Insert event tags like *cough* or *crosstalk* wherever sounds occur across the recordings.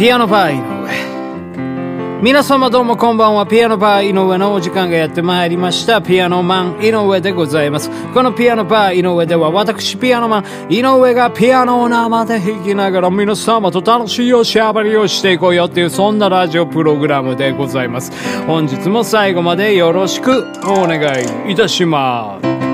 ピアノバー井上。皆様どうもこんばんは。ピアノバー井上のお時間がやってまいりました。ピアノマン井上でございます。このピアノバー井上では私ピアノマン井上がピアノを生で弾きながら皆様と楽しいおしゃべりをしていこうよっていうそんなラジオプログラムでございます。本日も最後までよろしくお願いいたします。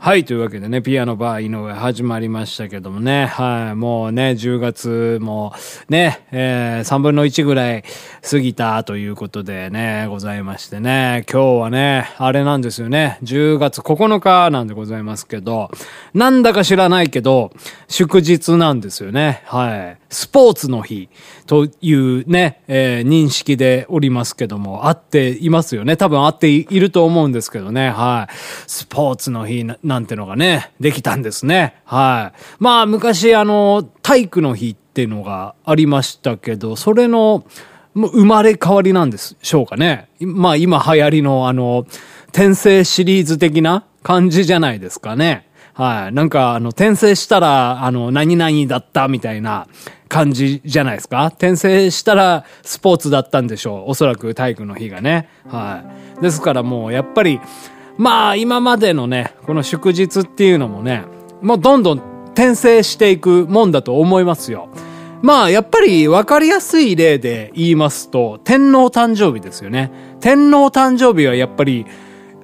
はい、というわけでね、ピアノバー井上始まりましたけどもね、はい、もうね、10月もね、えー、3分の1ぐらい過ぎたということでね、ございましてね、今日はね、あれなんですよね、10月9日なんでございますけど、なんだか知らないけど、祝日なんですよね、はい。スポーツの日というね、えー、認識でおりますけども、あっていますよね。多分あっていると思うんですけどね、はい。スポーツの日なんてのがね、できたんですね。はい。まあ、昔、あの、体育の日っていうのがありましたけど、それの、生まれ変わりなんでしょうかね。まあ、今流行りの、あの、転生シリーズ的な感じじゃないですかね。はい。なんか、あの、転生したら、あの、何々だったみたいな感じじゃないですか？転生したらスポーツだったんでしょう。おそらく体育の日がね。はい。ですからもう、やっぱり、まあ今までのね、この祝日っていうのもね、もうどんどん転生していくもんだと思いますよ。まあやっぱり分かりやすい例で言いますと、天皇誕生日ですよね。天皇誕生日はやっぱり、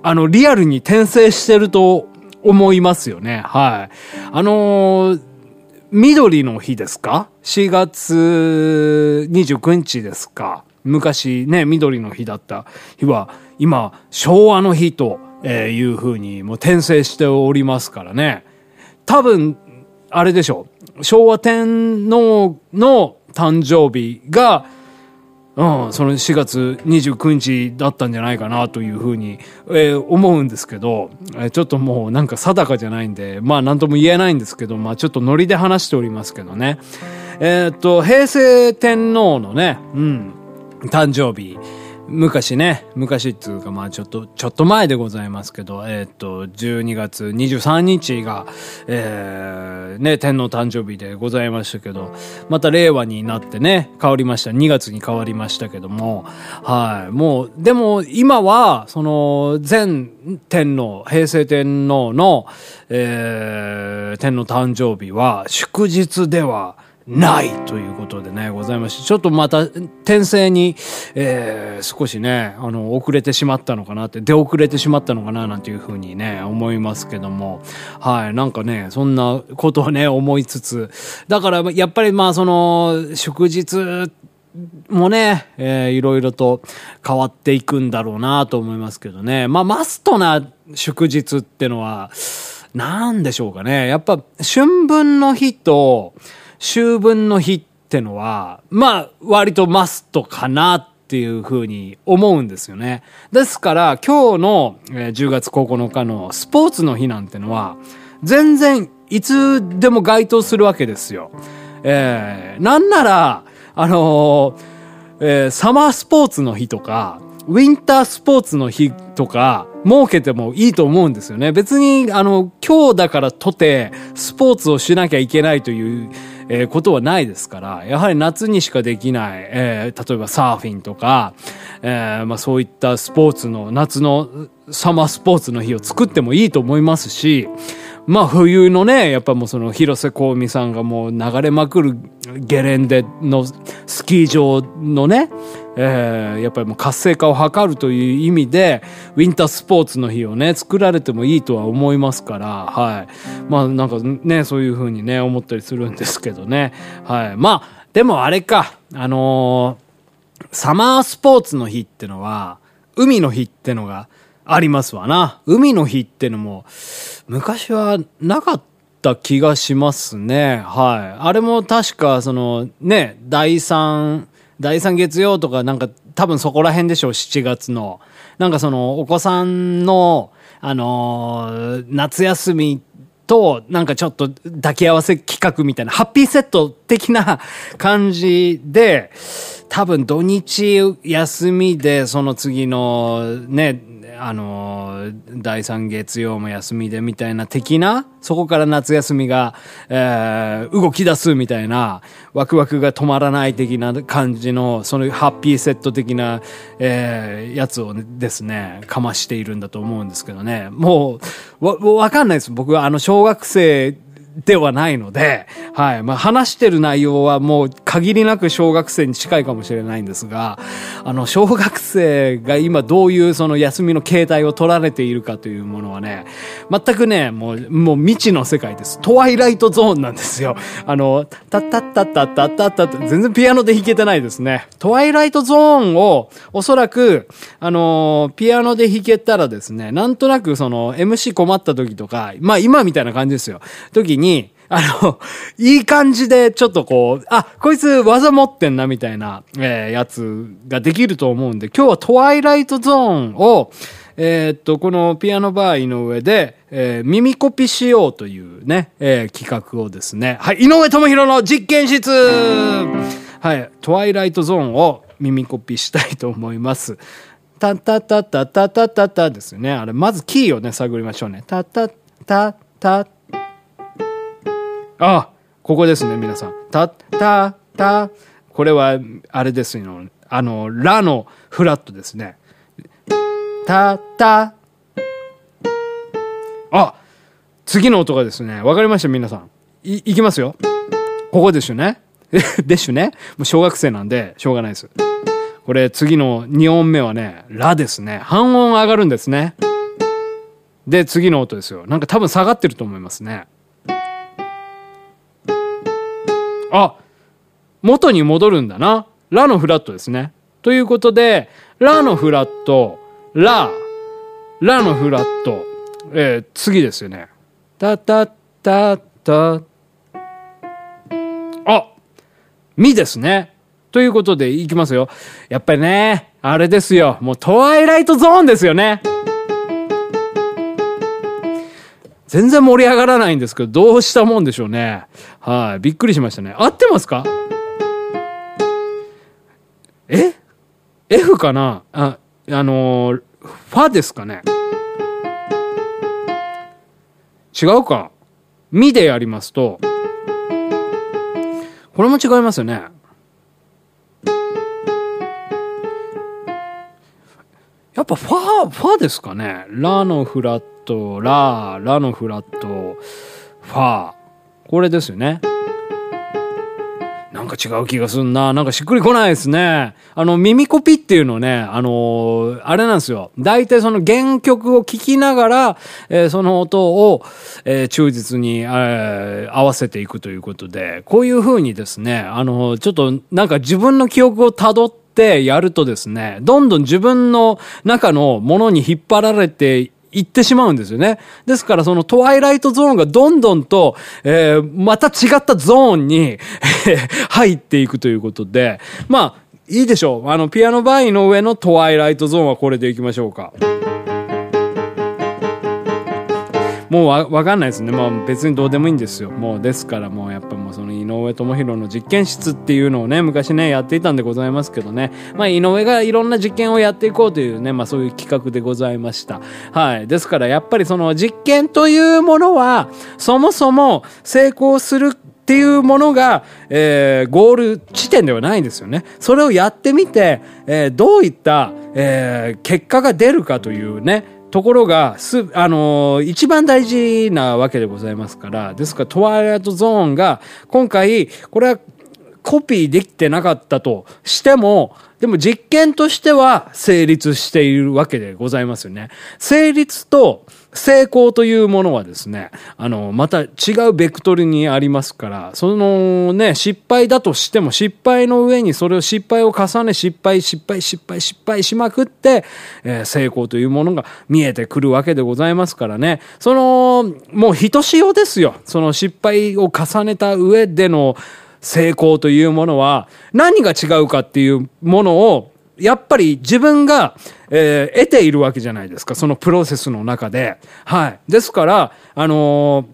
あの、リアルに転生してると思いますよね。はい。あのー、緑の日ですか ?4 月29日ですか？昔ね、緑の日だった日は、今、昭和の日と、いうふうにもう転生しておりますからね。多分、あれでしょう。昭和天皇の誕生日が、うん、その4月29日だったんじゃないかなというふうに、えー、思うんですけど、えー、ちょっともうなんか定かじゃないんで、まあ何とも言えないんですけど、まあちょっとノリで話しておりますけどね。えー、っと、平成天皇のね、うん、誕生日。昔ね、昔っていうかまあちょっと、ちょっと前でございますけど、えー、っと、12月23日が、えー、ね、天皇誕生日でございましたけど、また令和になってね、変わりました。2月に変わりましたけども、はい。もう、でも今は、その、前天皇、平成天皇の、えー、天皇誕生日は祝日では、ないということでね、ございまして、ちょっとまた転生に、えー、少しね、あの、遅れてしまったのかなって、出遅れてしまったのかななんていうふうにね、思いますけども、はい、なんかね、そんなことをね、思いつつ、だからやっぱりまあその、祝日もね、えー、いろいろと変わっていくんだろうなと思いますけどね、まあマストな祝日ってのは、なんでしょうかね、やっぱ春分の日と、秋分の日ってのは、まあ、割とマストかなっていうふうに思うんですよね。ですから、今日の10月9日のスポーツの日なんてのは、全然いつでも該当するわけですよ。えー、なんなら、あのー、えー、サマースポーツの日とか、ウィンタースポーツの日とか、設けてもいいと思うんですよね。別に、あの、今日だからとて、スポーツをしなきゃいけないという、えー、ことはないですから、やはり夏にしかできない、えー、例えばサーフィンとか、えー、まあそういったスポーツの、夏のサマースポーツの日を作ってもいいと思いますし、まあ冬のね、やっぱもうその広瀬香美さんがもう流れまくるゲレンデのスキー場のね、えー、やっぱりもう活性化を図るという意味で、ウィンタースポーツの日をね、作られてもいいとは思いますから、はい。まあなんかね、そういうふうにね、思ったりするんですけどね。はい。まあ、でもあれか、あのー、サマースポーツの日ってのは、海の日ってのがありますわな。海の日ってのも、昔はなかった気がしますね。はい。あれも確か、その、ね、第3、第3月曜とかなんか多分そこら辺でしょう、7月の。なんかその、お子さんの、あのー、夏休みと、なんかちょっと抱き合わせ企画みたいな、ハッピーセット的な感じで、多分土日休みで、その次のね、あの、第三月曜も休みでみたいな的な、そこから夏休みが、えー、動き出すみたいな、ワクワクが止まらない的な感じの、そのハッピーセット的な、えー、やつをですね、かましているんだと思うんですけどね。もう、わ、わかんないです。僕はあの小学生ではないので、はい。まあ、話してる内容はもう限りなく小学生に近いかもしれないんですが、あの、小学生が今どういうその休みの形態を取られているかというものはね、全くね、もう、もう未知の世界です。トワイライトゾーンなんですよ。あの、タッタッタッタッタッタッタッタ全然ピアノで弾けてないですね。トワイライトゾーンをおそらく、あの、ピアノで弾けたらですね、なんとなくその MC 困った時とか、まあ今みたいな感じですよ。時にに、あの、*laughs* いい感じでちょっとこう、あ、こいつ技持ってんなみたいな、えー、やつができると思うんで、今日はトワイライトゾーンを、えー、っと、このピアノバー井上で、えー、耳コピしようというね、えー、企画をですね、はい、井上智弘の実験室はい、トワイライトゾーンを耳コピしたいと思います。タタタタタタタタですね。あれ、まずキーをね、探りましょうね。タタタタあ、ここですね、皆さん。た、た、た。これは、あれですよ。あの、ラのフラットですね。た、た。あ、次の音がですね、わかりました、皆さん。い、いきますよ。ここですよね。*laughs* ですよね。もう小学生なんで、しょうがないです。これ、次の2音目はね、ラですね。半音上がるんですね。で、次の音ですよ。なんか多分下がってると思いますね。あ、元に戻るんだな。ラのフラットですね。ということで、ラのフラット、ラ、ラのフラット、えー、次ですよね。たたたた。あ、ミですね。ということで、いきますよ。やっぱりね、あれですよ。もうトワイライトゾーンですよね。全然盛り上がらないんですけど、どうしたもんでしょうね。はい。びっくりしましたね。合ってますか？え ?F かな？あ、あのー、ファですかね？違うか？ミでやりますと、これも違いますよね。やっぱファ、ファですかね？ラのフラット、ラ、ラのフラット、ファー。これですよね。なんか違う気がすんな。なんかしっくりこないですね。あの、耳コピっていうのね、あのー、あれなんですよ。大体その原曲を聴きながら、えー、その音を、えー、忠実に、え合わせていくということで、こういう風にですね、あのちょっとなんか自分の記憶を辿って、ってやるとですね、どんどん自分の中のものに引っ張られて行ってしまうんですよね。ですからそのトワイライトゾーンがどんどんと、えー、また違ったゾーンに入っていくということで、まあ、いいでしょう。あの、ピアノバイの上のトワイライトゾーンはこれでいきましょうか。もうわ、かんないですね。まあ別にどうでもいいんですよ。もうですからもうやっぱ井上智弘の実験室っていうのをね、昔ね、やっていたんでございますけどね。まあ井上がいろんな実験をやっていこうというね、まあそういう企画でございました。はい。ですからやっぱりその実験というものは、そもそも成功するっていうものが、えー、ゴール地点ではないんですよね。それをやってみて、えー、どういった、えー、結果が出るかというね、ところが、す、あのー、一番大事なわけでございますから、ですから、トワイライトゾーンが、今回、これはコピーできてなかったとしても、でも実験としては成立しているわけでございますよね。成立と成功というものはですね、あの、また違うベクトルにありますから、そのね、失敗だとしても失敗の上にそれを失敗を重ね、失敗、失敗、失敗、失敗しまくって、えー、成功というものが見えてくるわけでございますからね。その、もうひとしおですよ。その失敗を重ねた上での、成功というものは何が違うかっていうものをやっぱり自分が、えー、得ているわけじゃないですかそのプロセスの中で。はい。ですから、あのー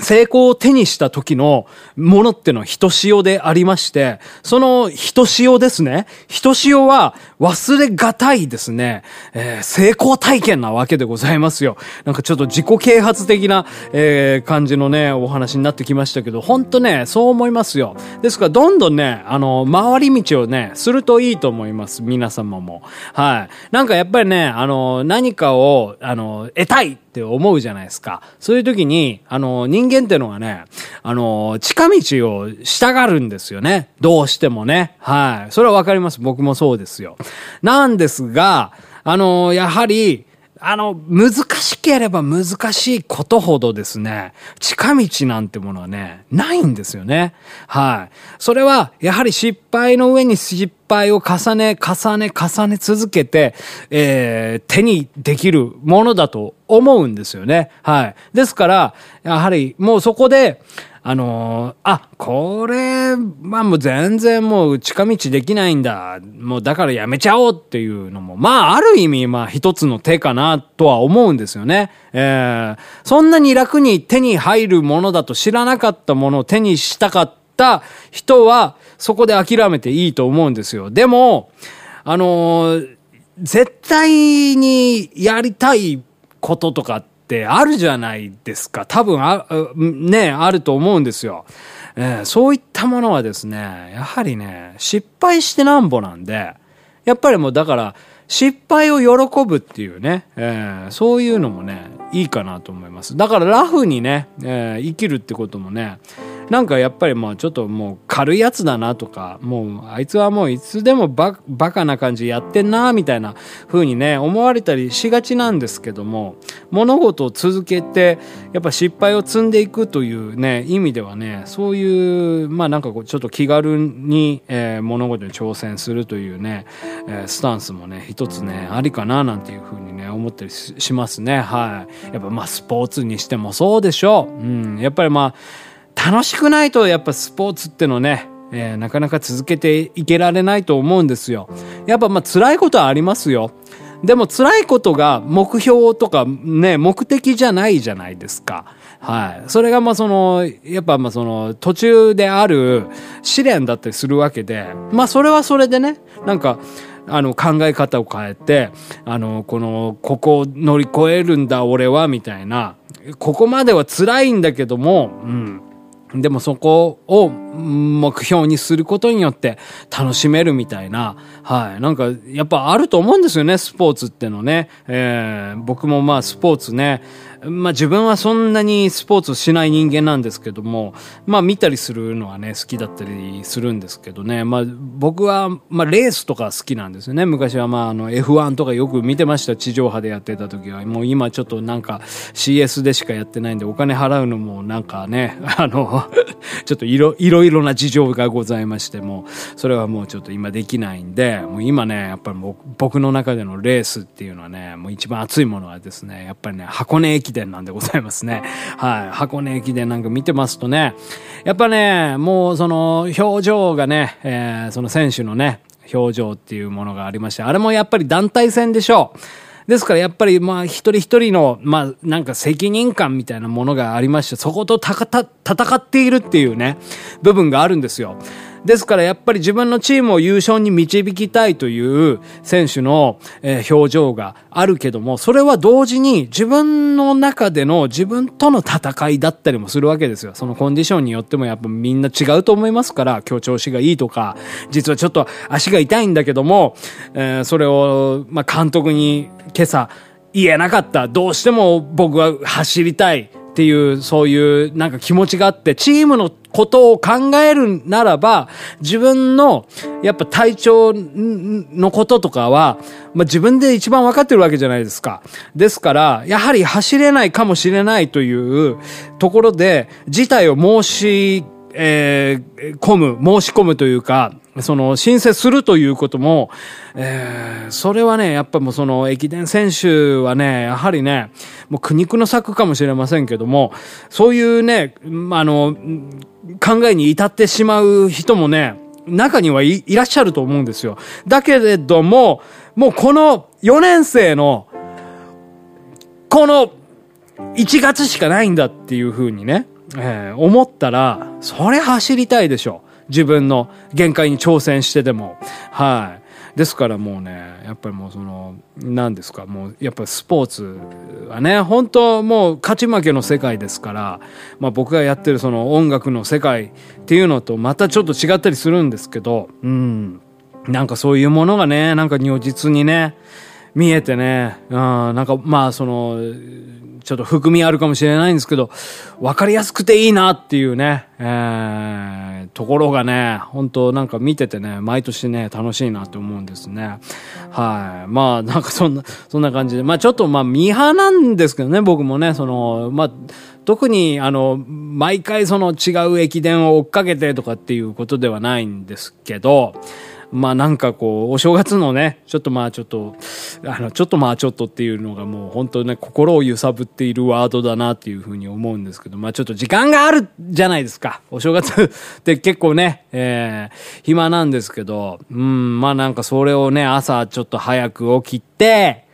成功を手にした時のものってのはひとしおでありまして、そのひとしおですね。ひとしおは忘れがたいですね、えー、成功体験なわけでございますよ。なんかちょっと自己啓発的な、えー、感じのね、お話になってきましたけど、ほんとね、そう思いますよ。ですから、どんどんね、あの、回り道をね、するといいと思います。皆様も。はい。なんかやっぱりね、あの、何かを、あの、得たいって思うじゃないですか。そういう時に、あの、人間ってのはね、あの、近道をしたがるんですよね。どうしてもね。はい。それはわかります。僕もそうですよ。なんですが、あの、やはり、あの、難しければ難しいことほどですね、近道なんてものはね、ないんですよね。はい。それは、やはり失敗の上に失敗を重ね、重ね、重ね続けて、えー、手にできるものだと思うんですよね。はい。ですから、やはり、もうそこで、あのー、あ、これ、まあもう全然もう近道できないんだ。もうだからやめちゃおうっていうのも、まあある意味まあ一つの手かなとは思うんですよね。えー、そんなに楽に手に入るものだと知らなかったものを手にしたかった人は、そこで諦めていいと思うんですよ。でも、あのー、絶対にやりたいこととかってあるじゃないですか。多分あ、ね、あると思うんですよ。えー、そういったものはですね、やはりね、失敗してなんぼなんで、やっぱりもうだから、失敗を喜ぶっていうね、えー、そういうのもね、いいかなと思います。だからラフにね、えー、生きるってこともね、なんかやっぱりまあちょっともう軽いやつだなとか、もうあいつはもういつでもババカな感じやってんなみたいな風にね、思われたりしがちなんですけども、物事を続けて、やっぱ失敗を積んでいくというね、意味ではね、そういう、まあなんかこうちょっと気軽に、えー、物事に挑戦するというね、えー、スタンスもね、一つね、ありかななんていう風にね、思ったりしますね。はい。やっぱまあスポーツにしてもそうでしょう。うん。やっぱりまあ、楽しくないとやっぱスポーツってのね、えー、なかなか続けていけられないと思うんですよ。やっぱまあ辛いことはありますよ。でも辛いことが目標とかね、目的じゃないじゃないですか。はい。それがまあその、やっぱまあその途中である試練だったりするわけで、まあそれはそれでね、なんか、あの考え方を変えて、あの、この、ここを乗り越えるんだ俺は、みたいな、ここまでは辛いんだけども、うん。でもそこを目標にすることによって楽しめるみたいな、はい。なんか、やっぱあると思うんですよね、スポーツってのね。えー、僕もまあスポーツね、まあ自分はそんなにスポーツしない人間なんですけども、まあ見たりするのはね、好きだったりするんですけどね。まあ僕は、まあレースとか好きなんですよね。昔はまああの F1 とかよく見てました。地上波でやってた時は。もう今ちょっとなんか CS でしかやってないんでお金払うのもなんかね、あの *laughs* ちょっといろ、いろいろな事情がございましても、それはもうちょっと今できないんで、もう今ね、やっぱり僕の中でのレースっていうのはね、もう一番熱いものはですね、やっぱりね、箱根駅伝なんでございますね。はい。箱根駅伝なんか見てますとね、やっぱね、もうその表情がね、えー、その選手のね、表情っていうものがありまして、あれもやっぱり団体戦でしょう。ですからやっぱりまあ一人一人のまあなんか責任感みたいなものがありまして、そことたかた戦っているっていうね、部分があるんですよ。ですからやっぱり自分のチームを優勝に導きたいという選手の、え表情があるけども、それは同時に自分の中での自分との戦いだったりもするわけですよ。そのコンディションによってもやっぱみんな違うと思いますから、今日調子がいいとか、実はちょっと足が痛いんだけども、えー、それを、ま、監督に今朝言えなかった。どうしても僕は走りたい。っていう、そういうなんか気持ちがあって、チームのことを考えるならば、自分の、やっぱ体調のこととかは、まあ、自分で一番わかってるわけじゃないですか。ですから、やはり走れないかもしれないというところで、事態を申し、えー、込む、申し込むというか、その申請するということも、えー、それはね、やっぱもうその駅伝選手はね、やはりね、もう苦肉の策かもしれませんけども、そういうね、あの、考えに至ってしまう人もね、中にはいらっしゃると思うんですよ。だけれども、もうこの4年生の、この1月しかないんだっていうふうにね、えー、思ったら、それ走りたいでしょう。自分の限界に挑戦してでも。はい。ですからもうね、やっぱりもうその、何ですか、もうやっぱスポーツはね、本当もう勝ち負けの世界ですから、まあ僕がやってるその音楽の世界っていうのとまたちょっと違ったりするんですけど、うん。なんかそういうものがね、なんか如実にね、見えてね、うん、なんかまあその、ちょっと含みあるかもしれないんですけど、わかりやすくていいなっていうね、えー、ところがね、本当なんか見ててね、毎年ね、楽しいなって思うんですね。はい。まあ、なんかそんな、そんな感じで。まあちょっとまあ、ミーハなんですけどね、僕もね、その、まあ、特に、あの、毎回その違う駅伝を追っかけてとかっていうことではないんですけど、まあなんかこう、お正月のね、ちょっとまあちょっと、あの、ちょっとまあちょっとっていうのがもう本当ね、心を揺さぶっているワードだなっていうふうに思うんですけど、まあちょっと時間があるじゃないですか。お正月って結構ね、えー、暇なんですけど、うん、まあなんかそれをね、朝ちょっと早く起きて、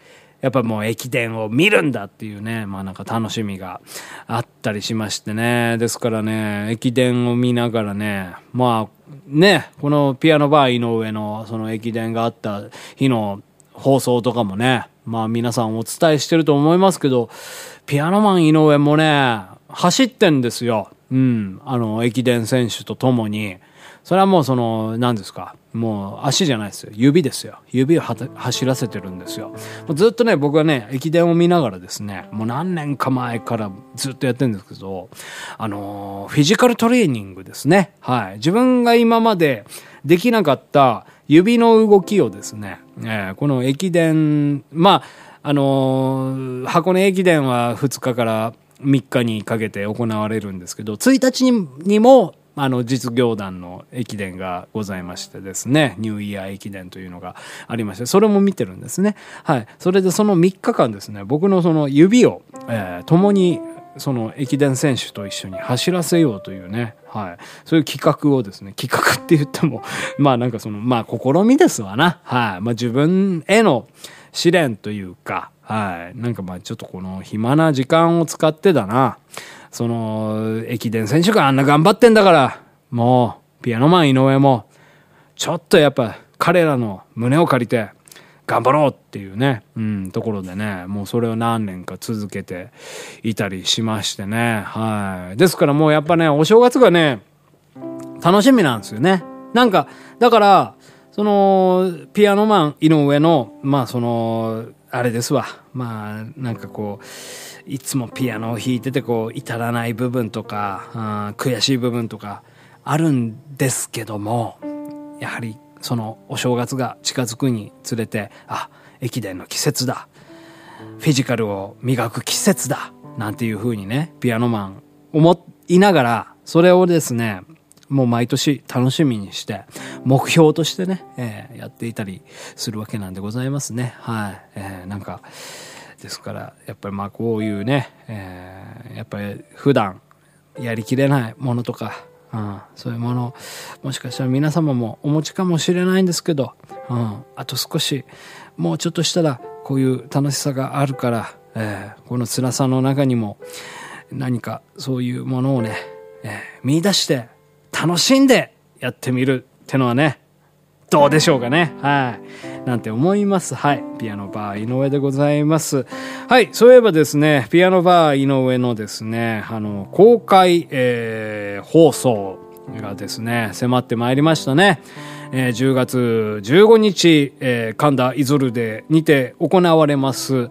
やっぱもう駅伝を見るんだっていうね、まあなんか楽しみがあったりしましてね。ですからね、駅伝を見ながらね、まあね、このピアノバー井上のその駅伝があった日の放送とかもね、まあ皆さんお伝えしてると思いますけど、ピアノマン井上もね、走ってんですよ。うん。あの、駅伝選手とともに。それはもうその、何ですか。もう足じゃないですよ。指ですよ。指を走らせてるんですよ。ずっとね、僕はね、駅伝を見ながらですね、もう何年か前からずっとやってるんですけど、あの、フィジカルトレーニングですね。はい。自分が今までできなかった指の動きをですね、えー、この駅伝、まあ、あのー、箱根駅伝は2日から3日にかけて行われるんですけど、1日にもあの、実業団の駅伝がございましてですね、ニューイヤー駅伝というのがありまして、それも見てるんですね。はい。それでその3日間ですね、僕のその指を、えー、共にその駅伝選手と一緒に走らせようというね、はい。そういう企画をですね、企画って言っても、*laughs* まあなんかその、まあ試みですわな。はい。まあ自分への試練というか、はい。なんかまあちょっとこの暇な時間を使ってだな。その、駅伝選手があんな頑張ってんだから、もう、ピアノマン井上も、ちょっとやっぱ彼らの胸を借りて、頑張ろうっていうね、うん、ところでね、もうそれを何年か続けていたりしましてね、はい。ですからもうやっぱね、お正月がね、楽しみなんですよね。なんか、だから、その、ピアノマン井上の、まあその、あれですわ。まあ、なんかこう、いつもピアノを弾いててこう至らない部分とか、悔しい部分とかあるんですけどもやはりそのお正月が近づくにつれてあ駅伝の季節だフィジカルを磨く季節だなんていう風にねピアノマン思いながらそれをですねもう毎年楽しみにして目標としてね、えー、やっていたりするわけなんでございますね。はい、えー、なんかですからやっぱりまあこういうね、えー、やっぱり普段やりきれないものとか、うん、そういうものもしかしたら皆様もお持ちかもしれないんですけど、うん、あと少しもうちょっとしたらこういう楽しさがあるから、えー、この辛さの中にも何かそういうものをね、えー、見出して楽しんでやってみるってのはねどうでしょうかね。はい。なんて思います。はい。ピアノバー井上でございます。はい。そういえばですね、ピアノバー井上のですね、あの、公開、えー、放送がですね、迫ってまいりましたね。えー、10月15日、えー、神田イゾルデにて行われます、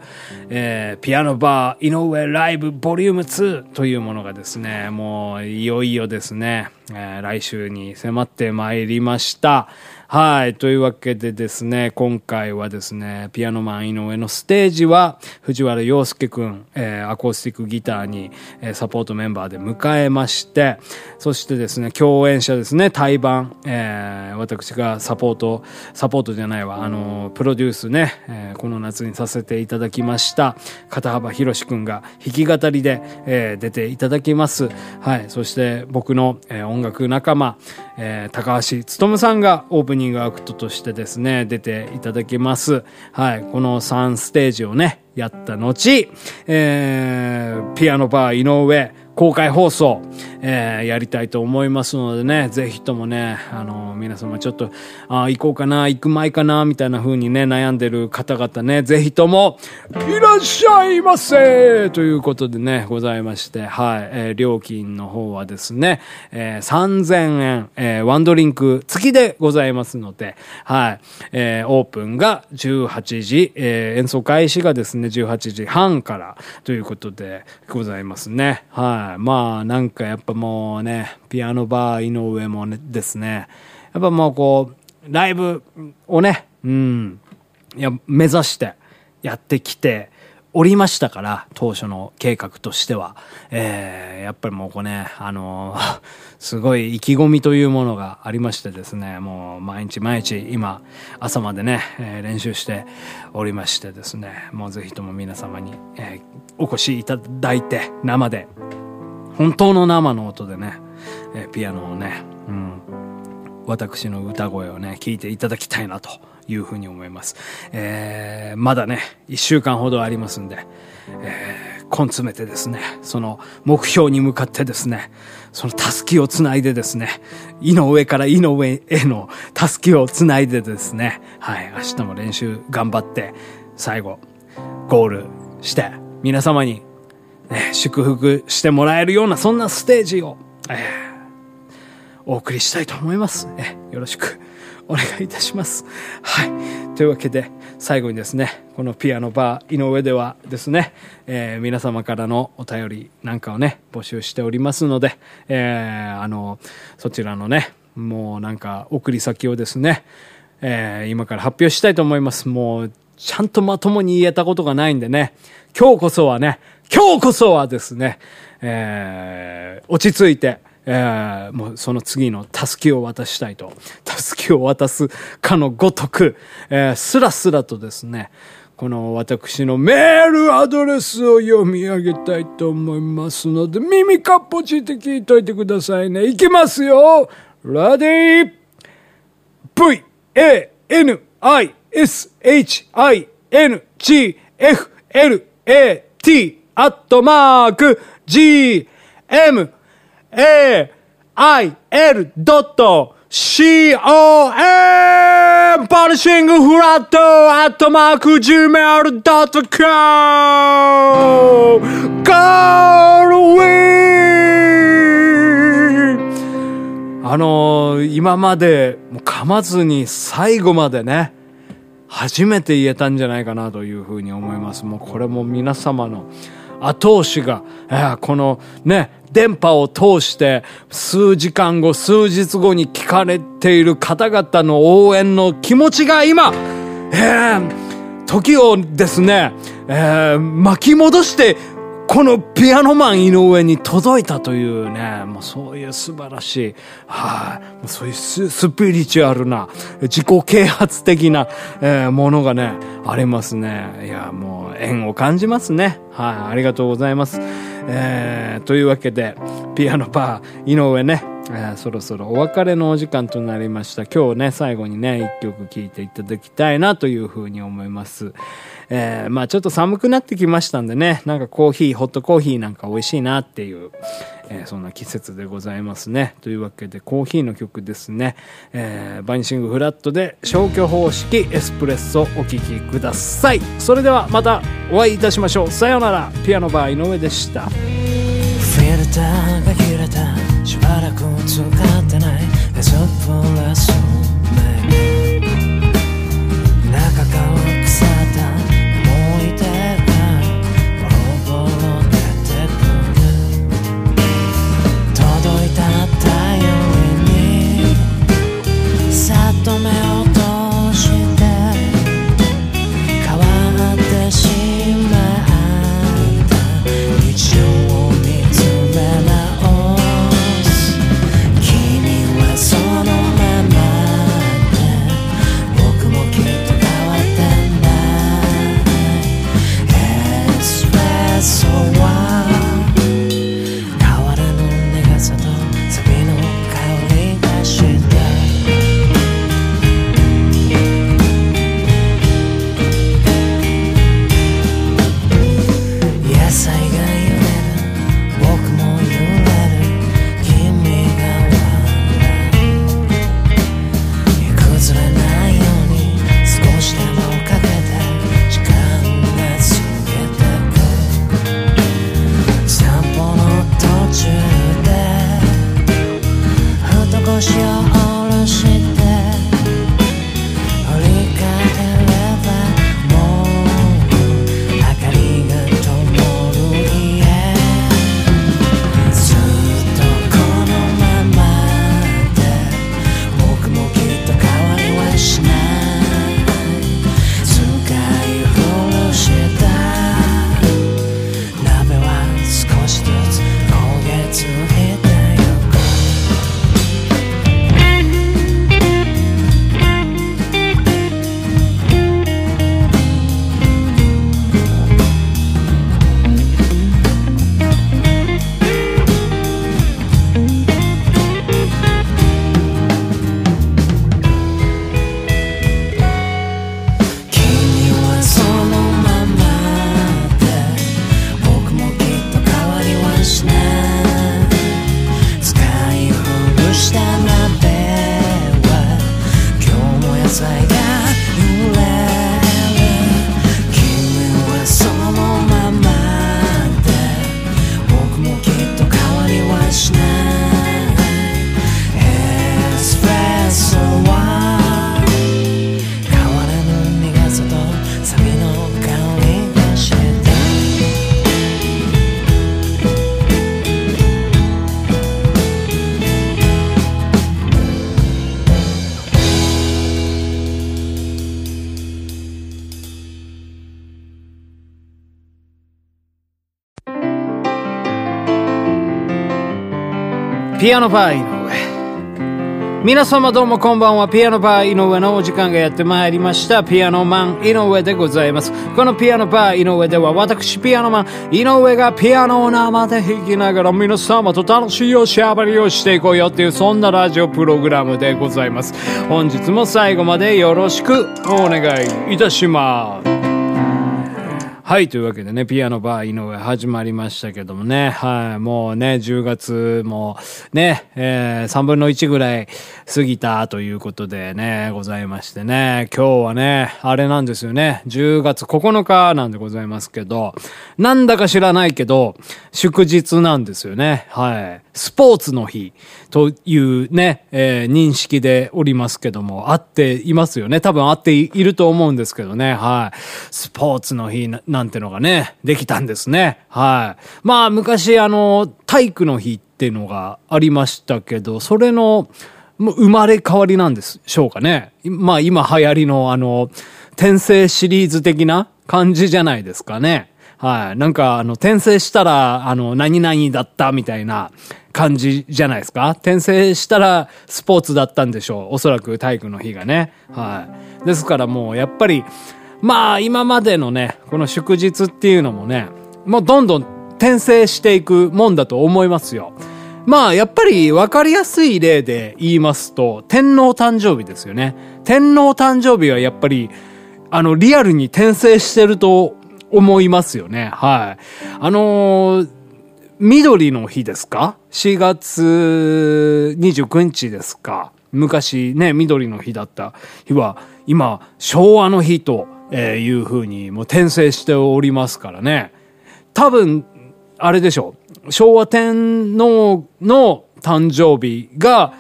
えー、ピアノバー井上ライブボリューム2というものがですね、もういよいよですね、えー、来週に迫ってまいりました。はい。というわけでですね、今回はですね、ピアノマン井上のステージは、藤原洋介くん、えー、アコースティックギターに、えー、サポートメンバーで迎えまして、そしてですね、共演者ですね、対バン、えー、私がサポート、サポートじゃないわ、あの、プロデュースね、えー、この夏にさせていただきました、片幅博士くんが弾き語りで、えー、出ていただきます。はい。そして僕の、えー、音楽仲間、えー、高橋勉さんがオープニングアクトとしてですね、出ていただきます。はい。この3ステージをね、やった後、えー、ピアノバー井上、公開放送、えー、やりたいと思いますのでね、ぜひともね、あの、皆様ちょっと、あ行こうかな、行く前かな、みたいな風にね、悩んでる方々ね、ぜひとも、いらっしゃいませということでね、ございまして、はい、えー、料金の方はですね、えー、3000円、えー、ワンドリンク付きでございますので、はい、えー、オープンが18時、えー、演奏開始がですね、18時半からということでございますね。はい。まあ、なんかやっぱもうね、ピアノバー井上もね、ですね、やっぱもうこう、ライブをね、うん、いや、目指してやってきて、おりましたから、当初の計画としては。えー、やっぱりもうこうね、あのー、*laughs* すごい意気込みというものがありましてですね、もう毎日毎日今、朝までね、えー、練習しておりましてですね、もうぜひとも皆様に、えー、お越しいただいて、生で、本当の生の音でね、えー、ピアノをね、うん、私の歌声をね、聞いていただきたいなというふうに思います。えー、まだね、一週間ほどありますんで、えー、根詰めてですね、その目標に向かってですね、そのたすきをつないでですね、井の上から井の上へのたすきをつないでですね、はい、明日も練習頑張って、最後、ゴールして、皆様に、ね、祝福してもらえるような、そんなステージを、えー、お送りしたいと思います。えー、よろしく。お願いいたします。はい。というわけで、最後にですね、このピアノバー井上ではですね、えー、皆様からのお便りなんかをね、募集しておりますので、えー、あの、そちらのね、もうなんか送り先をですね、えー、今から発表したいと思います。もう、ちゃんとまともに言えたことがないんでね、今日こそはね、今日こそはですね、えー、落ち着いて、えー、もうその次のたすきを渡したいと、たすきを渡すかのごとく、えー、スラスラとですね、この私のメールアドレスを読み上げたいと思いますので、耳かっぽちって聞いといてくださいね。いきますよラディ !V, A, N, I, S, H, I, N, G, F, L, A, T, アットマーク、G, M, A, I, L, ドット、C, O, M, パルシングフラット、アットマーク、gmail, ドット、コム、ゴールウィーあのー、今まで、もう噛まずに最後までね、初めて言えたんじゃないかなというふうに思います。もうこれも皆様の後押しが、このね、電波を通して数時間後、数日後に聞かれている方々の応援の気持ちが今、えー、時をですね、えー、巻き戻してこのピアノマン井上に届いたというね、もうそういう素晴らしい、はい、あ、そういうスピリチュアルな、自己啓発的な、えー、ものがね、ありますね。いや、もう縁を感じますね。はい、ありがとうございます。えー、というわけで、ピアノパー井上ね、え、そろそろお別れのお時間となりました。今日ね、最後にね、一曲聴いていただきたいなというふうに思います。えー、まあちょっと寒くなってきましたんでね、なんかコーヒー、ホットコーヒーなんか美味しいなっていう、えー、そんな季節でございますね。というわけで、コーヒーの曲ですね。えー、バニシングフラットで消去方式エスプレッソお聴きください。それではまたお会いいたしましょう。さようなら。ピアノバー井上でした。フィルターが切れたしばらく使ってない。エスプラス星を下ピアノパー井上。皆様どうもこんばんは。ピアノパー井上のお時間がやってまいりました。ピアノマン井上でございます。このピアノパー井上では私ピアノマン井上がピアノを生で弾きながら皆様と楽しいおしゃべりをしていこうよっていうそんなラジオプログラムでございます。本日も最後までよろしくお願いいたします。はい、というわけでね、ピアノバー井上始まりましたけどもね、はい、もうね、10月もね、えー、3分の1ぐらい過ぎたということでね、ございましてね、今日はね、あれなんですよね、10月9日なんでございますけど、なんだか知らないけど、祝日なんですよね、はい。スポーツの日というね、えー認識でおりますけども、合っていますよね。多分合っていると思うんですけどね。はい。スポーツの日ななんてのがね、できたんですね。はい。まあ、昔、あの、体育の日っていうのがありましたけど、それの、もう生まれ変わりなんでしょうかね。まあ、今流行りの、あの、転生シリーズ的な感じじゃないですかね。はい。なんか、あの、転生したら、あの、何々だったみたいな感じじゃないですか。転生したらスポーツだったんでしょう。おそらく体育の日がね。はい。ですからもう、やっぱり、まあ、今までのね、この祝日っていうのもね、もうどんどん転生していくもんだと思いますよ。まあ、やっぱり分かりやすい例で言いますと、天皇誕生日ですよね。天皇誕生日はやっぱり、あの、リアルに転生してると思いますよね。はい。あのー緑の日ですか ?4 月29日ですか？昔ね、緑の日だった日は、今、昭和の日とえーいう風にもう転生しておりますからね。多分、あれでしょう。昭和天皇の誕生日が、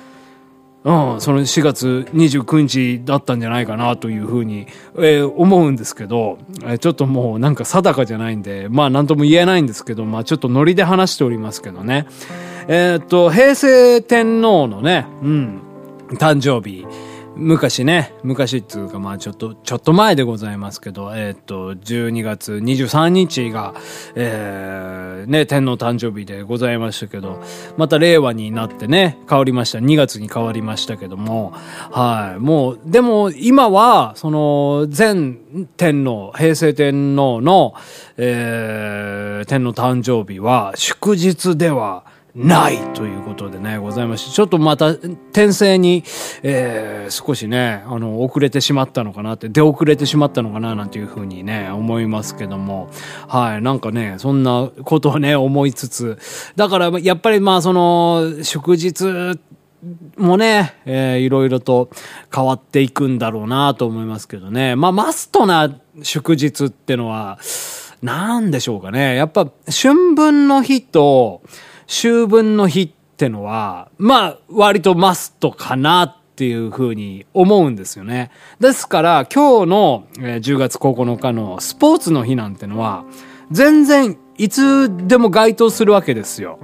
うん、その4月29日だったんじゃないかなというふうに、えー思うんですけど、えーちょっともうなんか定かじゃないんで、まあなんとも言えないんですけど、まあちょっとノリで話しておりますけどね。えーっと、平成天皇のね、うん、誕生日。昔ね、昔っていうかまあちょっと、ちょっと前でございますけど、えーっと、12月23日が、えー、ね、天皇誕生日でございましたけど、また令和になってね、変わりました。2月に変わりましたけども、はい。もう、でも今は、その、前天皇、平成天皇の、えー、天皇誕生日は祝日では、ないということでね、ございまして、ちょっとまた、転生に、えー、少しね、あの、遅れてしまったのかなって、出遅れてしまったのかな、なんていうふうにね、思いますけども、はい、なんかね、そんなことをね、思いつつ、だから、やっぱりまあ、その、祝日、もね、えーいろいろと変わっていくんだろうなと思いますけどね。まあ、マストな祝日ってのは、なんでしょうかね。やっぱ、春分の日と秋分の日ってのは、まあ、割とマストかなっていうふうに思うんですよね。ですから、今日の10月9日のスポーツの日なんてのは、全然いつでも該当するわけですよ。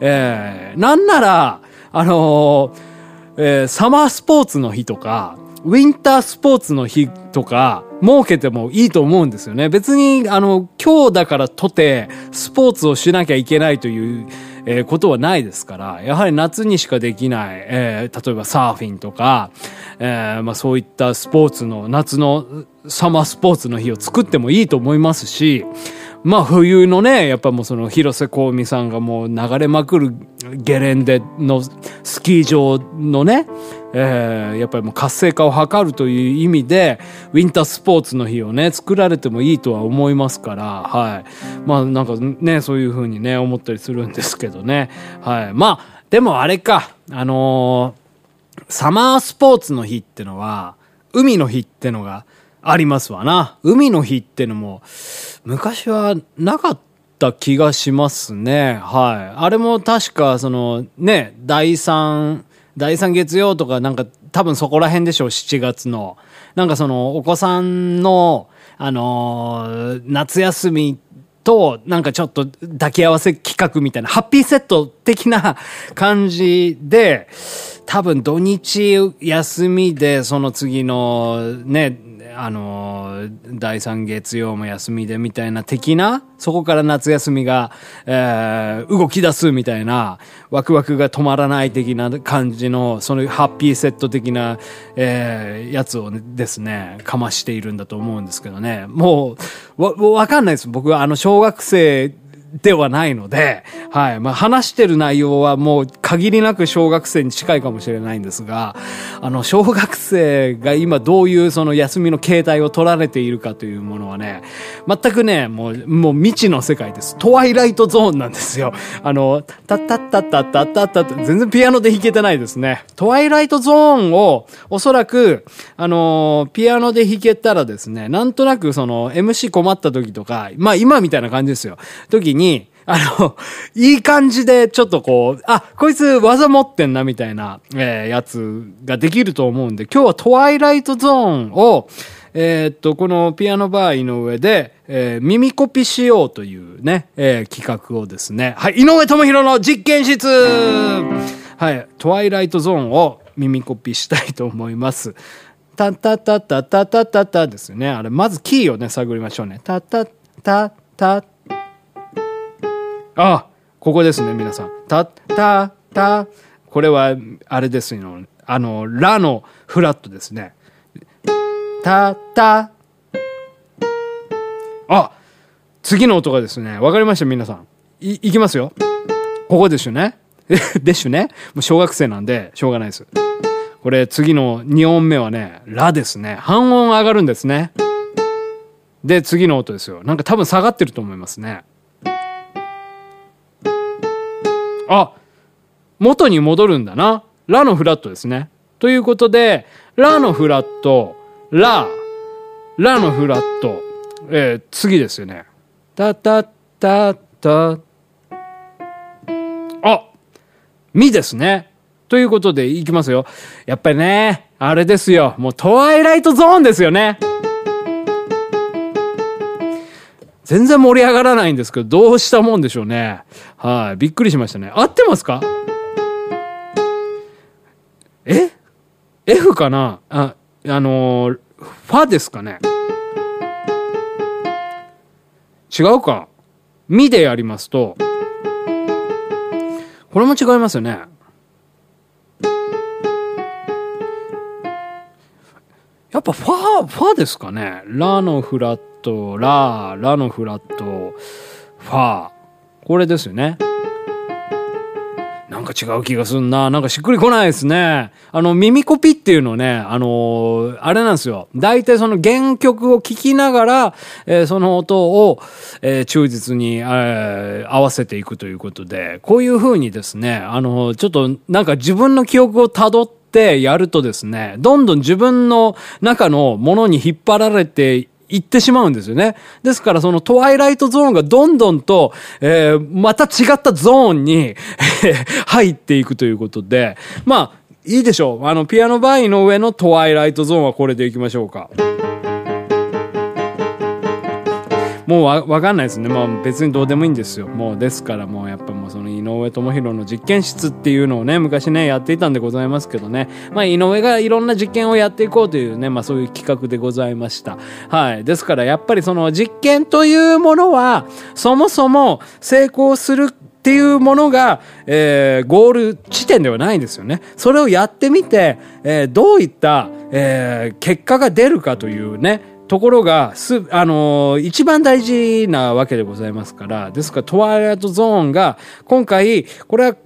えー、なんなら、あのーえーサマースポーツの日とか、ウィンタースポーツの日とか、設けてもいいと思うんですよね。別に、あの、今日だからとて、スポーツをしなきゃいけないという、えーことはないですから、やはり夏にしかできない、えー例えばサーフィンとか、えーまあそういったスポーツの、夏のサマースポーツの日を作ってもいいと思いますし、まあ冬のね、やっぱもうその広瀬香美さんがもう流れまくるゲレンデのスキー場のね、えーやっぱりもう活性化を図るという意味で、ウィンタースポーツの日をね、作られてもいいとは思いますから、はい。まあなんかね、そういうふうにね、思ったりするんですけどね。はい。まあ、でもあれか、あのーサマースポーツの日ってのは、海の日ってのがありますわな。海の日ってのも、昔はなかった気がしますね。はい。あれも確か、その、ね、第三、第三月曜とかなんか多分そこら辺でしょう、7月の。なんかその、お子さんの、あのー夏休みと、なんかちょっと抱き合わせ企画みたいな、ハッピーセット的な感じで、多分土日休みで、その次のね、あの、第3月曜も休みでみたいな的な、そこから夏休みが、えー動き出すみたいな、ワクワクが止まらない的な感じの、そのハッピーセット的な、えーやつをですね、かましているんだと思うんですけどね。もう、わ、わかんないです。僕はあの、小学生ではないので、はい。まあ、話してる内容はもう限りなく小学生に近いかもしれないんですが、あの、小学生が今どういうその休みの形態を取られているかというものはね、全くね、もう、もう未知の世界です。トワイライトゾーンなんですよ。あの、タッタッタッタッタッタッタッタ全然ピアノで弾けてないですね。トワイライトゾーンを、おそらく、あの、ピアノで弾けたらですね、なんとなくその、MC 困った時とか、まあ今みたいな感じですよ。時に、あの、いい感じでちょっとこう、あ、こいつ技持ってんなみたいな、えーやつができると思うんで、今日はトワイライトゾーンを、えーっと、このピアノバー井上で、えー耳コピしようというね、えー企画をですね、はい、井上智弘の実験室はい、トワイライトゾーンを耳コピしたいと思います。タタタタタタタタですね。あれ、まずキーをね、探りましょうね。タタタタあ、ここですね、皆さん。た、た、た。これは、あれですよ。あの、ラのフラットですね。た、た。あ、次の音がですね、わかりました、皆さん。い、いきますよ。ここですよね。*laughs* でしゅね。もう小学生なんで、しょうがないです。これ、次の2音目はね、ラですね。半音上がるんですね。で、次の音ですよ。なんか多分下がってると思いますね。あ、元に戻るんだな。ラのフラットですね。ということで、ラのフラット、ラ、ラのフラット、えー次ですよね。タタタタ。あ、ミですね。ということで、いきますよ。やっぱりね、あれですよ。もうトワイライトゾーンですよね。全然盛り上がらないんですけど、どうしたもんでしょうね。はい。びっくりしましたね。合ってますか？え ?F かな？あ、あのーファですかね？違うか？ミでやりますと、これも違いますよね。やっぱファ、ファですかね？ラのフラット、ラ、ラのフラット、ファー。これですよね。なんか違う気がすんな。なんかしっくりこないですね。あの、耳コピっていうのね、あのーあれなんですよ。大体その原曲を聴きながら、えーその音を、えー忠実に、えー合わせていくということで、こういう風にですね、あのーちょっとなんか自分の記憶を辿ってやるとですね、どんどん自分の中のものに引っ張られて行ってしまうんですよね。ですからそのトワイライトゾーンがどんどんと、えー、また違ったゾーンに入っていくということで、まあ、いいでしょう。あの、ピアノバイの上のトワイライトゾーンはこれでいきましょうか。もうわわかんないですね。もう別にどうでもいいんですよ。もうですからもうやっぱ上智弘の実験室っていうのをね、昔ね、やっていたんでございますけどね。まあ井上がいろんな実験をやっていこうというね、まあそういう企画でございました。はい。ですからやっぱりその実験というものは、そもそも成功するっていうものが、えー、ゴール地点ではないんですよね。それをやってみて、えー、どういった、えー、結果が出るかというね、ところが、す、あのー、一番大事なわけでございますから、ですから、トワイライトゾーンが、今回、これは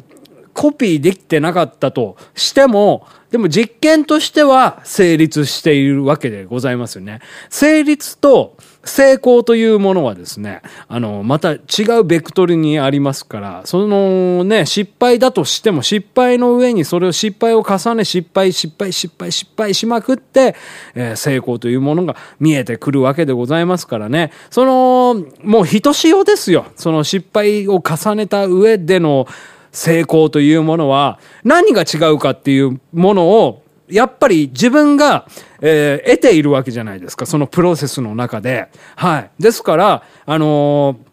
コピーできてなかったとしても、でも実験としては成立しているわけでございますよね。成立と成功というものはですね、あの、また違うベクトルにありますから、そのね、失敗だとしても失敗の上にそれを失敗を重ね、失敗、失敗、失敗、失敗しまくって、えー、成功というものが見えてくるわけでございますからね、その、もうひとしおですよ。その失敗を重ねた上での、成功というものは何が違うかっていうものをやっぱり自分が、えー、得ているわけじゃないですか。そのプロセスの中で。はい。ですから、あのー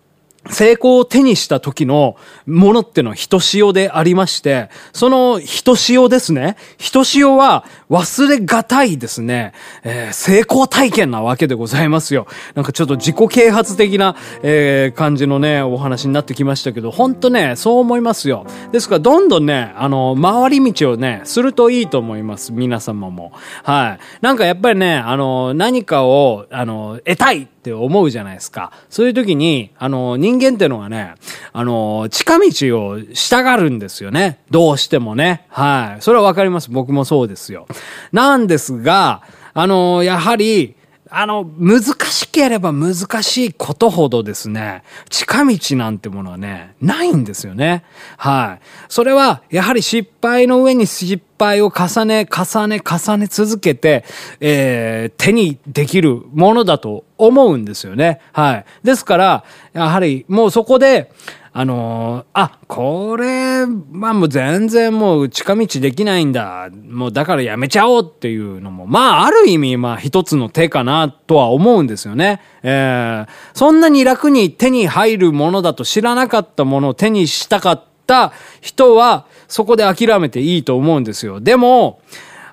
成功を手にした時のものってのはひとしおでありまして、そのひとしおですね。ひとしおは忘れがたいですね、えー、成功体験なわけでございますよ。なんかちょっと自己啓発的な、えー、感じのね、お話になってきましたけど、ほんとね、そう思いますよ。ですからどんどんね、あの、回り道をね、するといいと思います。皆様も。はい。なんかやっぱりね、あの、何かを、あの、得たいって思うじゃないですか。そういう時に、あの、人間ってのはね、あの、近道をしたがるんですよね。どうしてもね。はい。それはわかります。僕もそうですよ。なんですが、あの、やはり、あの、難しければ難しいことほどですね、近道なんてものはね、ないんですよね。はい。それは、やはり失敗の上に失敗を重ね、重ね、重ね続けて、えー、手にできるものだと思うんですよね。はい。ですから、やはり、もうそこで、あのー、あ、これ、まあもう全然もう近道できないんだ。もうだからやめちゃおうっていうのも、まあある意味、まあ一つの手かなとは思うんですよね。えー、そんなに楽に手に入るものだと知らなかったものを手にしたかった人は、そこで諦めていいと思うんですよ。でも、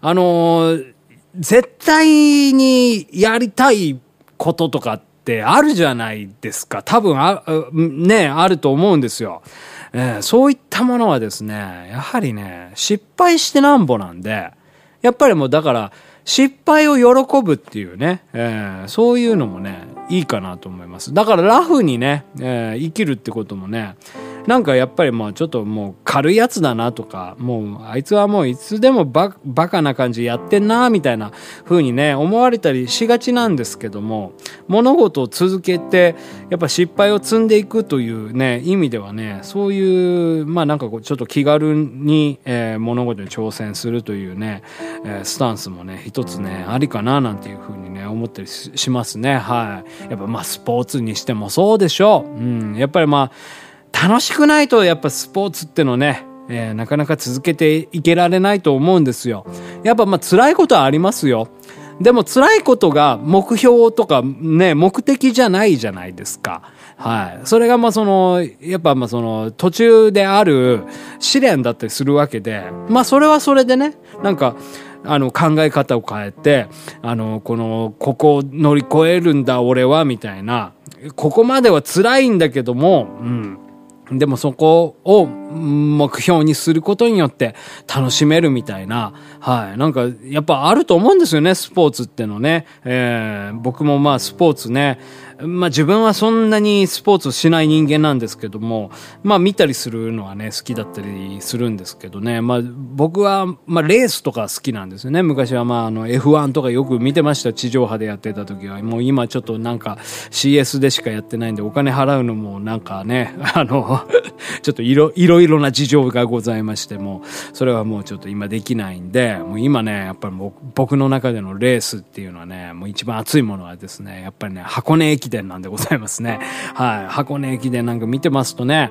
あのー、絶対にやりたいこととかってってあるじゃないですか。多分あ、ね、あると思うんですよ。えー、そういったものはですね、やはりね、失敗してなんぼなんで、やっぱりもうだから、失敗を喜ぶっていうね、えー、そういうのもね、いいかなと思います。だからラフにね、えー、生きるってこともね、なんかやっぱりまあちょっともう軽いやつだなとか、もうあいつはもういつでもババカな感じやってんなみたいな風にね、思われたりしがちなんですけども、物事を続けて、やっぱ失敗を積んでいくというね、意味ではね、そういう、まあなんかこうちょっと気軽に、えー、物事に挑戦するというね、えー、スタンスもね、一つね、ありかななんていう風にね、思ったりしますね。はい。やっぱまあスポーツにしてもそうでしょう。うん。やっぱりまあ、楽しくないとやっぱスポーツってのね、えー、なかなか続けていけられないと思うんですよ。やっぱまあ辛いことはありますよ。でも辛いことが目標とかね、目的じゃないじゃないですか。はい。それがまあその、やっぱまあその途中である試練だったりするわけで、まあそれはそれでね、なんか、あの考え方を変えて、あの、この、ここを乗り越えるんだ俺は、みたいな、ここまでは辛いんだけども、うん。でもそこを目標にすることによって楽しめるみたいな、はい。なんか、やっぱあると思うんですよね、スポーツってのね。えー、僕もまあスポーツね、まあ自分はそんなにスポーツしない人間なんですけども、まあ見たりするのはね、好きだったりするんですけどね、まあ僕は、まあレースとか好きなんですよね。昔はまああの F1 とかよく見てました。地上波でやってた時は。もう今ちょっとなんか CS でしかやってないんでお金払うのもなんかね、*laughs* あの、ちょっといろいろな事情がございましても、それはもうちょっと今できないんで、もう今ね、やっぱり僕の中でのレースっていうのはね、もう一番熱いものはですね、やっぱりね、箱根駅伝なんでございますね。*laughs* はい。箱根駅伝なんか見てますとね、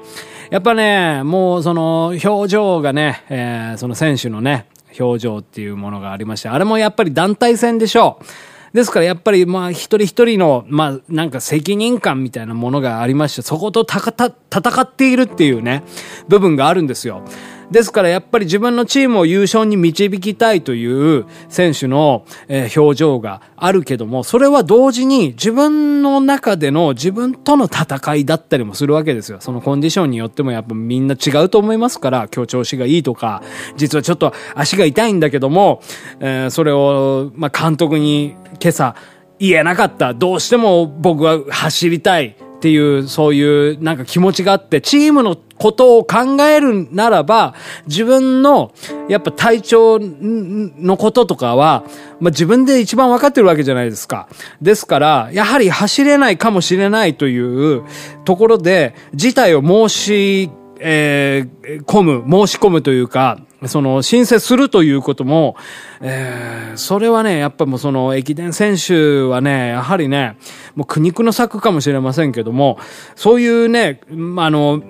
やっぱね、もうその表情がね、えー、その選手のね、表情っていうものがありまして、あれもやっぱり団体戦でしょう。ですからやっぱりまあ一人一人のまあなんか責任感みたいなものがありまして、そことたかた戦っているっていうね、部分があるんですよ。ですからやっぱり自分のチームを優勝に導きたいという選手の、え表情があるけども、それは同時に自分の中での自分との戦いだったりもするわけですよ。そのコンディションによってもやっぱみんな違うと思いますから、今日調子がいいとか、実はちょっと足が痛いんだけども、えー、それを、ま、監督に今朝言えなかった。どうしても僕は走りたい。っていう、そういうなんか気持ちがあって、チームのことを考えるならば、自分の、やっぱ体調のこととかは、まあ、自分で一番分かってるわけじゃないですか。ですから、やはり走れないかもしれないというところで、事態を申し、えー、込む、申し込むというか、その申請するということも、えー、それはね、やっぱもうその駅伝選手はね、やはりね、もう苦肉の策かもしれませんけども、そういうね、あの、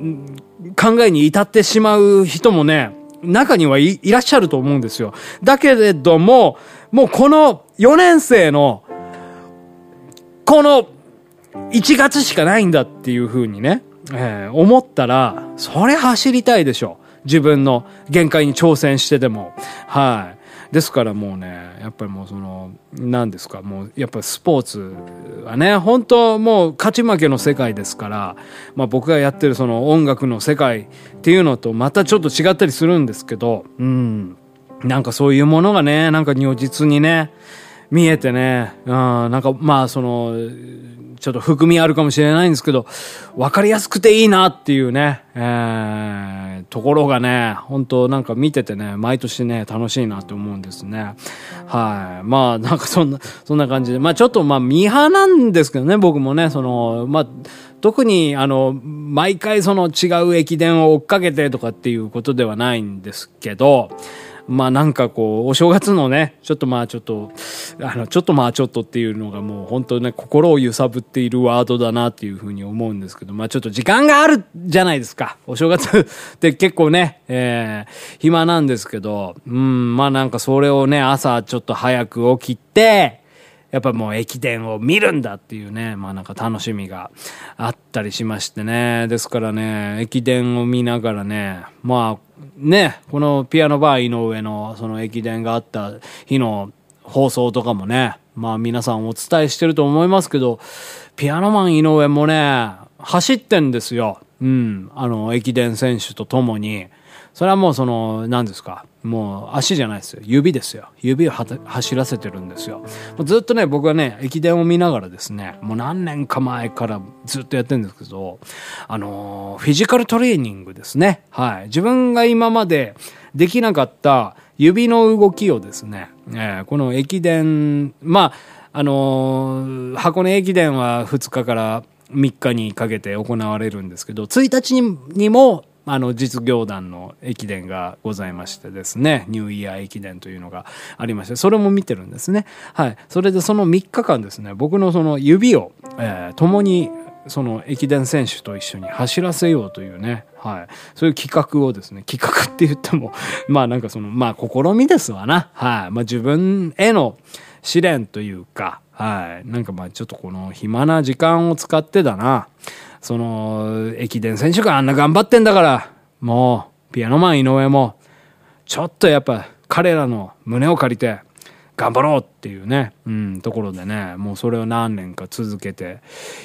考えに至ってしまう人もね、中にはいらっしゃると思うんですよ。だけれども、もうこの4年生の、この1月しかないんだっていうふうにね、えー、思ったら、それ走りたいでしょ。自分の限界に挑戦してでも。はい。ですからもうね、やっぱりもうその、何ですか、もうやっぱりスポーツはね、本当もう勝ち負けの世界ですから、まあ僕がやってるその音楽の世界っていうのとまたちょっと違ったりするんですけど、うん。なんかそういうものがね、なんか如実にね、見えてね、うん、なんかまあその、ちょっと含みあるかもしれないんですけど、わかりやすくていいなっていうね、えー、ところがね、本当なんか見ててね、毎年ね、楽しいなって思うんですね。はい。まあ、なんかそんな、そんな感じで。まあちょっとまあ、ミーハなんですけどね、僕もね、その、まあ、特に、あの、毎回その違う駅伝を追っかけてとかっていうことではないんですけど、まあなんかこう、お正月のね、ちょっとまあちょっと、あの、ちょっとまあちょっとっていうのがもう本当ね、心を揺さぶっているワードだなっていうふうに思うんですけど、まあちょっと時間があるじゃないですか。お正月 *laughs* って結構ね、えー、暇なんですけど、うん、まあなんかそれをね、朝ちょっと早く起きて、やっぱもう駅伝を見るんだっていうね、まあなんか楽しみがあったりしましてね。ですからね、駅伝を見ながらね、まあね、このピアノバー井上のその駅伝があった日の放送とかもね、まあ皆さんお伝えしてると思いますけど、ピアノマン井上もね、走ってんですよ。うん。あの、駅伝選手とともに。それはもうその、何ですか。もう足じゃないですよ。指ですよ。指を走らせてるんですよ。ずっとね、僕はね、駅伝を見ながらですね、もう何年か前からずっとやってるんですけど、あのフィジカルトレーニングですね。はい。自分が今までできなかった指の動きをですね、えー、この駅伝、まあ、あの箱根駅伝は2日から3日にかけて行われるんですけど、1日にもあの、実業団の駅伝がございましてですね、ニューイヤー駅伝というのがありまして、それも見てるんですね。はい。それでその3日間ですね、僕のその指を、えー、共にその駅伝選手と一緒に走らせようというね、はい。そういう企画をですね、企画って言っても、*laughs* まあなんかその、まあ試みですわな。はい。まあ自分への試練というか、はい。なんかまあちょっとこの暇な時間を使ってだな。その、駅伝選手があんな頑張ってんだから、もう、ピアノマン井上も、ちょっとやっぱ彼らの胸を借りて、頑張ろうっていうね、うん、ところでね、もうそれを何年か続けて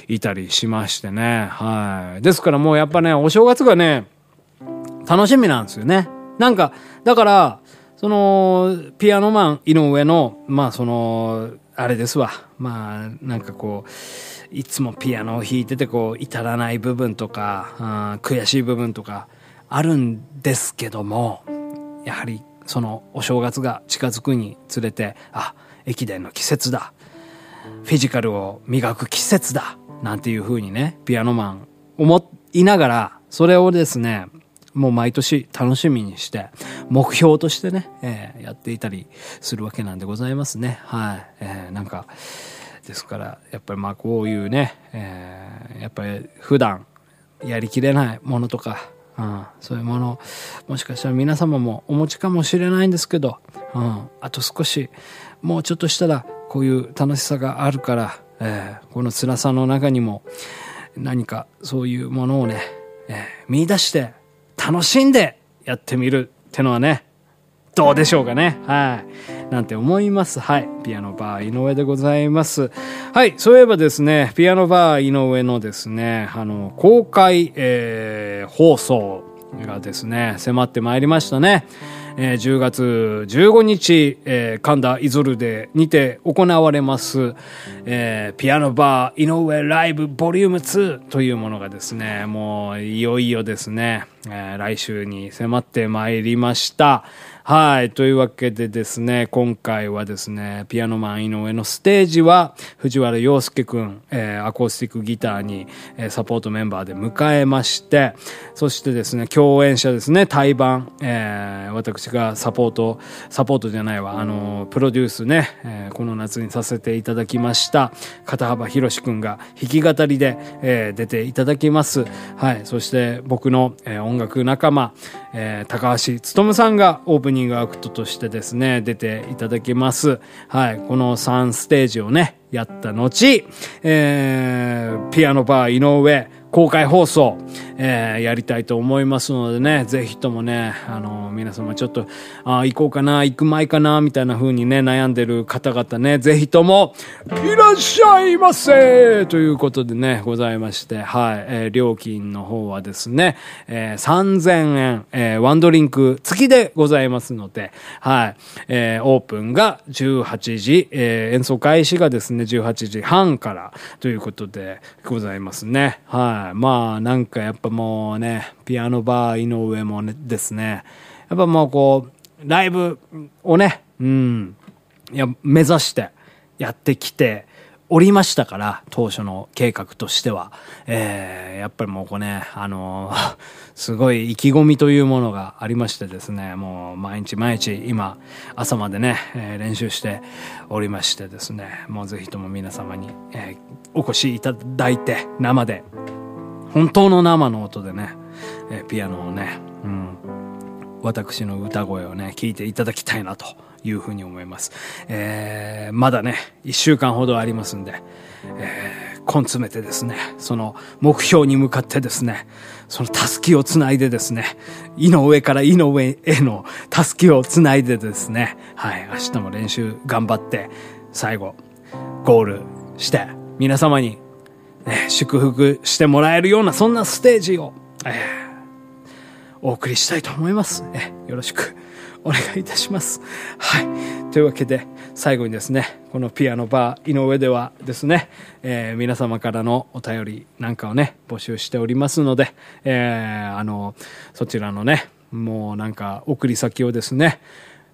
いたりしましてね、はい。ですからもうやっぱね、お正月がね、楽しみなんですよね。なんか、だから、その、ピアノマン井上の、まあその、あれですわ。まあ、なんかこう、いつもピアノを弾いてて、こう、至らない部分とか、悔しい部分とか、あるんですけども、やはり、その、お正月が近づくにつれて、あ、駅伝の季節だ。フィジカルを磨く季節だ。なんていう風にね、ピアノマン思いながら、それをですね、もう毎年楽しみにして、目標としてね、えーやっていたりするわけなんでございますね。はい。えーなんか、ですから、やっぱりまあこういうね、えーやっぱり普段やりきれないものとか、うん、そういうもの、もしかしたら皆様もお持ちかもしれないんですけど、うん、あと少し、もうちょっとしたらこういう楽しさがあるから、えーこの辛さの中にも何かそういうものをね、えー見出して楽しんでやってみるってのはね、どうでしょうかね。はい。なんて思います。はい。ピアノバー井上でございます。はい。そういえばですね、ピアノバー井上のですね、あの、公開、えー放送がですね、迫ってまいりましたね。えー10月15日、えー神田イゾルでにて行われます、えーピアノバー井上ライブボリューム2というものがですね、もういよいよですね、えー来週に迫ってまいりました。はい。というわけでですね、今回はですね、ピアノマン井上のステージは、藤原洋介くん、えーアコースティックギターに、えーサポートメンバーで迎えまして、そしてですね、共演者ですね、対バン、えー私がサポート、サポートじゃないわ、あの、プロデュースね、えーこの夏にさせていただきました、片幅博士くんが弾き語りで、えー出ていただきます。はい。そして僕の、えー音楽仲間、えー高橋勉さんがオープニングアクトとしてですね、出ていただきます。はい。この3ステージをね、やった後、えーピアノバー井上公開放送、えーやりたいと思いますのでね、ぜひともね、あの、皆様ちょっと、あ行こうかな、行く前かな、みたいな風にね、悩んでる方々ね、ぜひとも、いらっしゃいませということでね、ございまして、はい、えー料金の方はですね、えー3000円、えーワンドリンク付きでございますので、はい、えーオープンが18時、えー演奏開始がですね、18時半からということでございますね。はい。まあ、なんかやっぱもうね、ピアノバー井上もね、ですね、やっぱもうこう、ライブをね、うん、いや、目指してやってきておりましたから、当初の計画としては。えーやっぱりもうこうね、あのー *laughs* すごい意気込みというものがありましてですね、もう毎日毎日今、朝までね、えー練習しておりましてですね、もうぜひとも皆様に、えーお越しいただいて、生で、本当の生の音でね、えーピアノをね、うん、私の歌声をね、聞いていただきたいなというふうに思います。えーまだね、一週間ほどありますんで、えー根詰めてですね、その目標に向かってですね、そのタスキをつないでですね、井の上から井の上へのタスキをつないでですね、はい、明日も練習頑張って、最後、ゴールして、皆様に、ね、祝福してもらえるような、そんなステージを、えーお送りしたいと思います。えよろしくお願いいたします。はい。というわけで、最後にですね、このピアノバー井上ではですね、えー皆様からのお便りなんかをね、募集しておりますので、えーあの、そちらのね、もうなんか送り先をですね、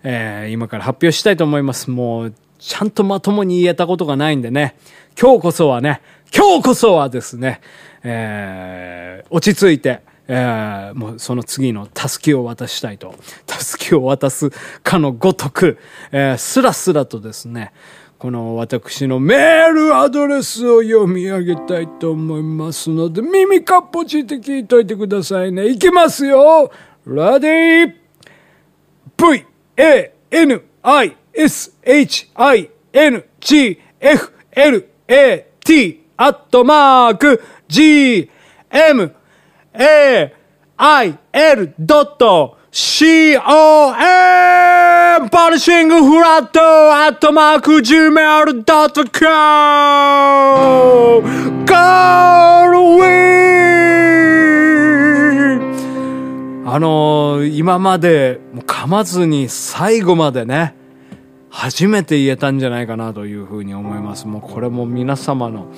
えー今から発表したいと思います。もう、ちゃんとまともに言えたことがないんでね、今日こそはね、今日こそはですね、えー落ち着いて、えーもうその次のタスキを渡したいと、タスキを渡すかのごとく、えースラスラとですね、この私のメールアドレスを読み上げたいと思いますので、耳かっぽちって聞いといてくださいね。いきますよ。ラディー。V, A, N, I, S, H, I, N, G, F, L, A, T, アットマーク、G, M, A, I, L, ドット、C, O, M, パニシングフラット、アットマーク、Gmail, ドット、コム、ゴールウィーあのー今まで噛まずに最後までね、初めて言えたんじゃないかなというふうに思います。もうこれも皆様の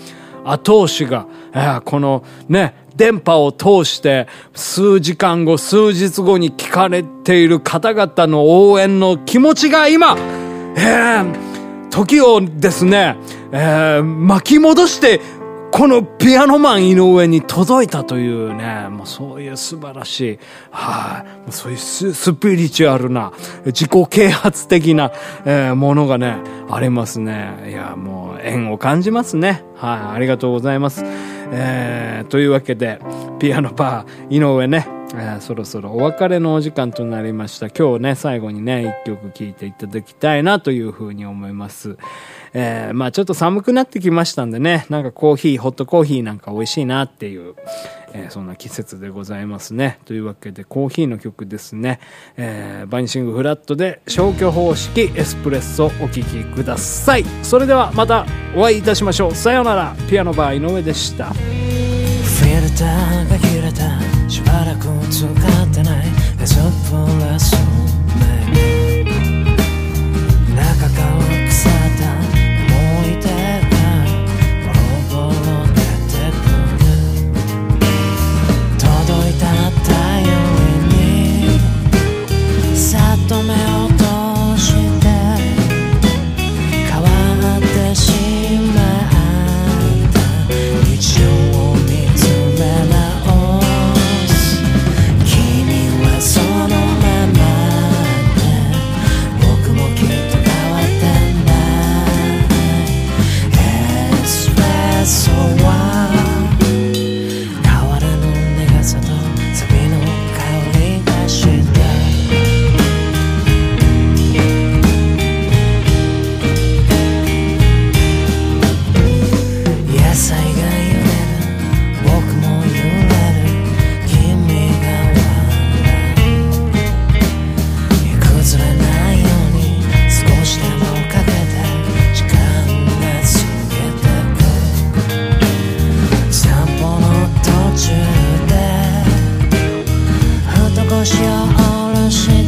後押しが、えーこのね、電波を通して数時間後、数日後に聞かれている方々の応援の気持ちが今、えー時をですね、えー巻き戻して、このピアノマン井上に届いたというね、もうそういう素晴らしい、はい、あそういうスピリチュアルな、自己啓発的な、えーものがね、ありますね。いや、もう縁を感じますね。はい、ありがとうございます。えーというわけで、ピアノパー井上ね、えそろそろお別れのお時間となりました。今日ね、最後にね、一曲聴いていただきたいなというふうに思います。えーまあちょっと寒くなってきましたんでね、なんかコーヒー、ホットコーヒーなんか美味しいなっていう、えーそんな季節でございますね。というわけで、コーヒーの曲ですね。えーバニシングフラットで消去方式エスプレッソお聴きください。それではまたお会いいたしましょう。さようなら。ピアノバー井上でし。たしばらく使ってない。エスプラソンふと腰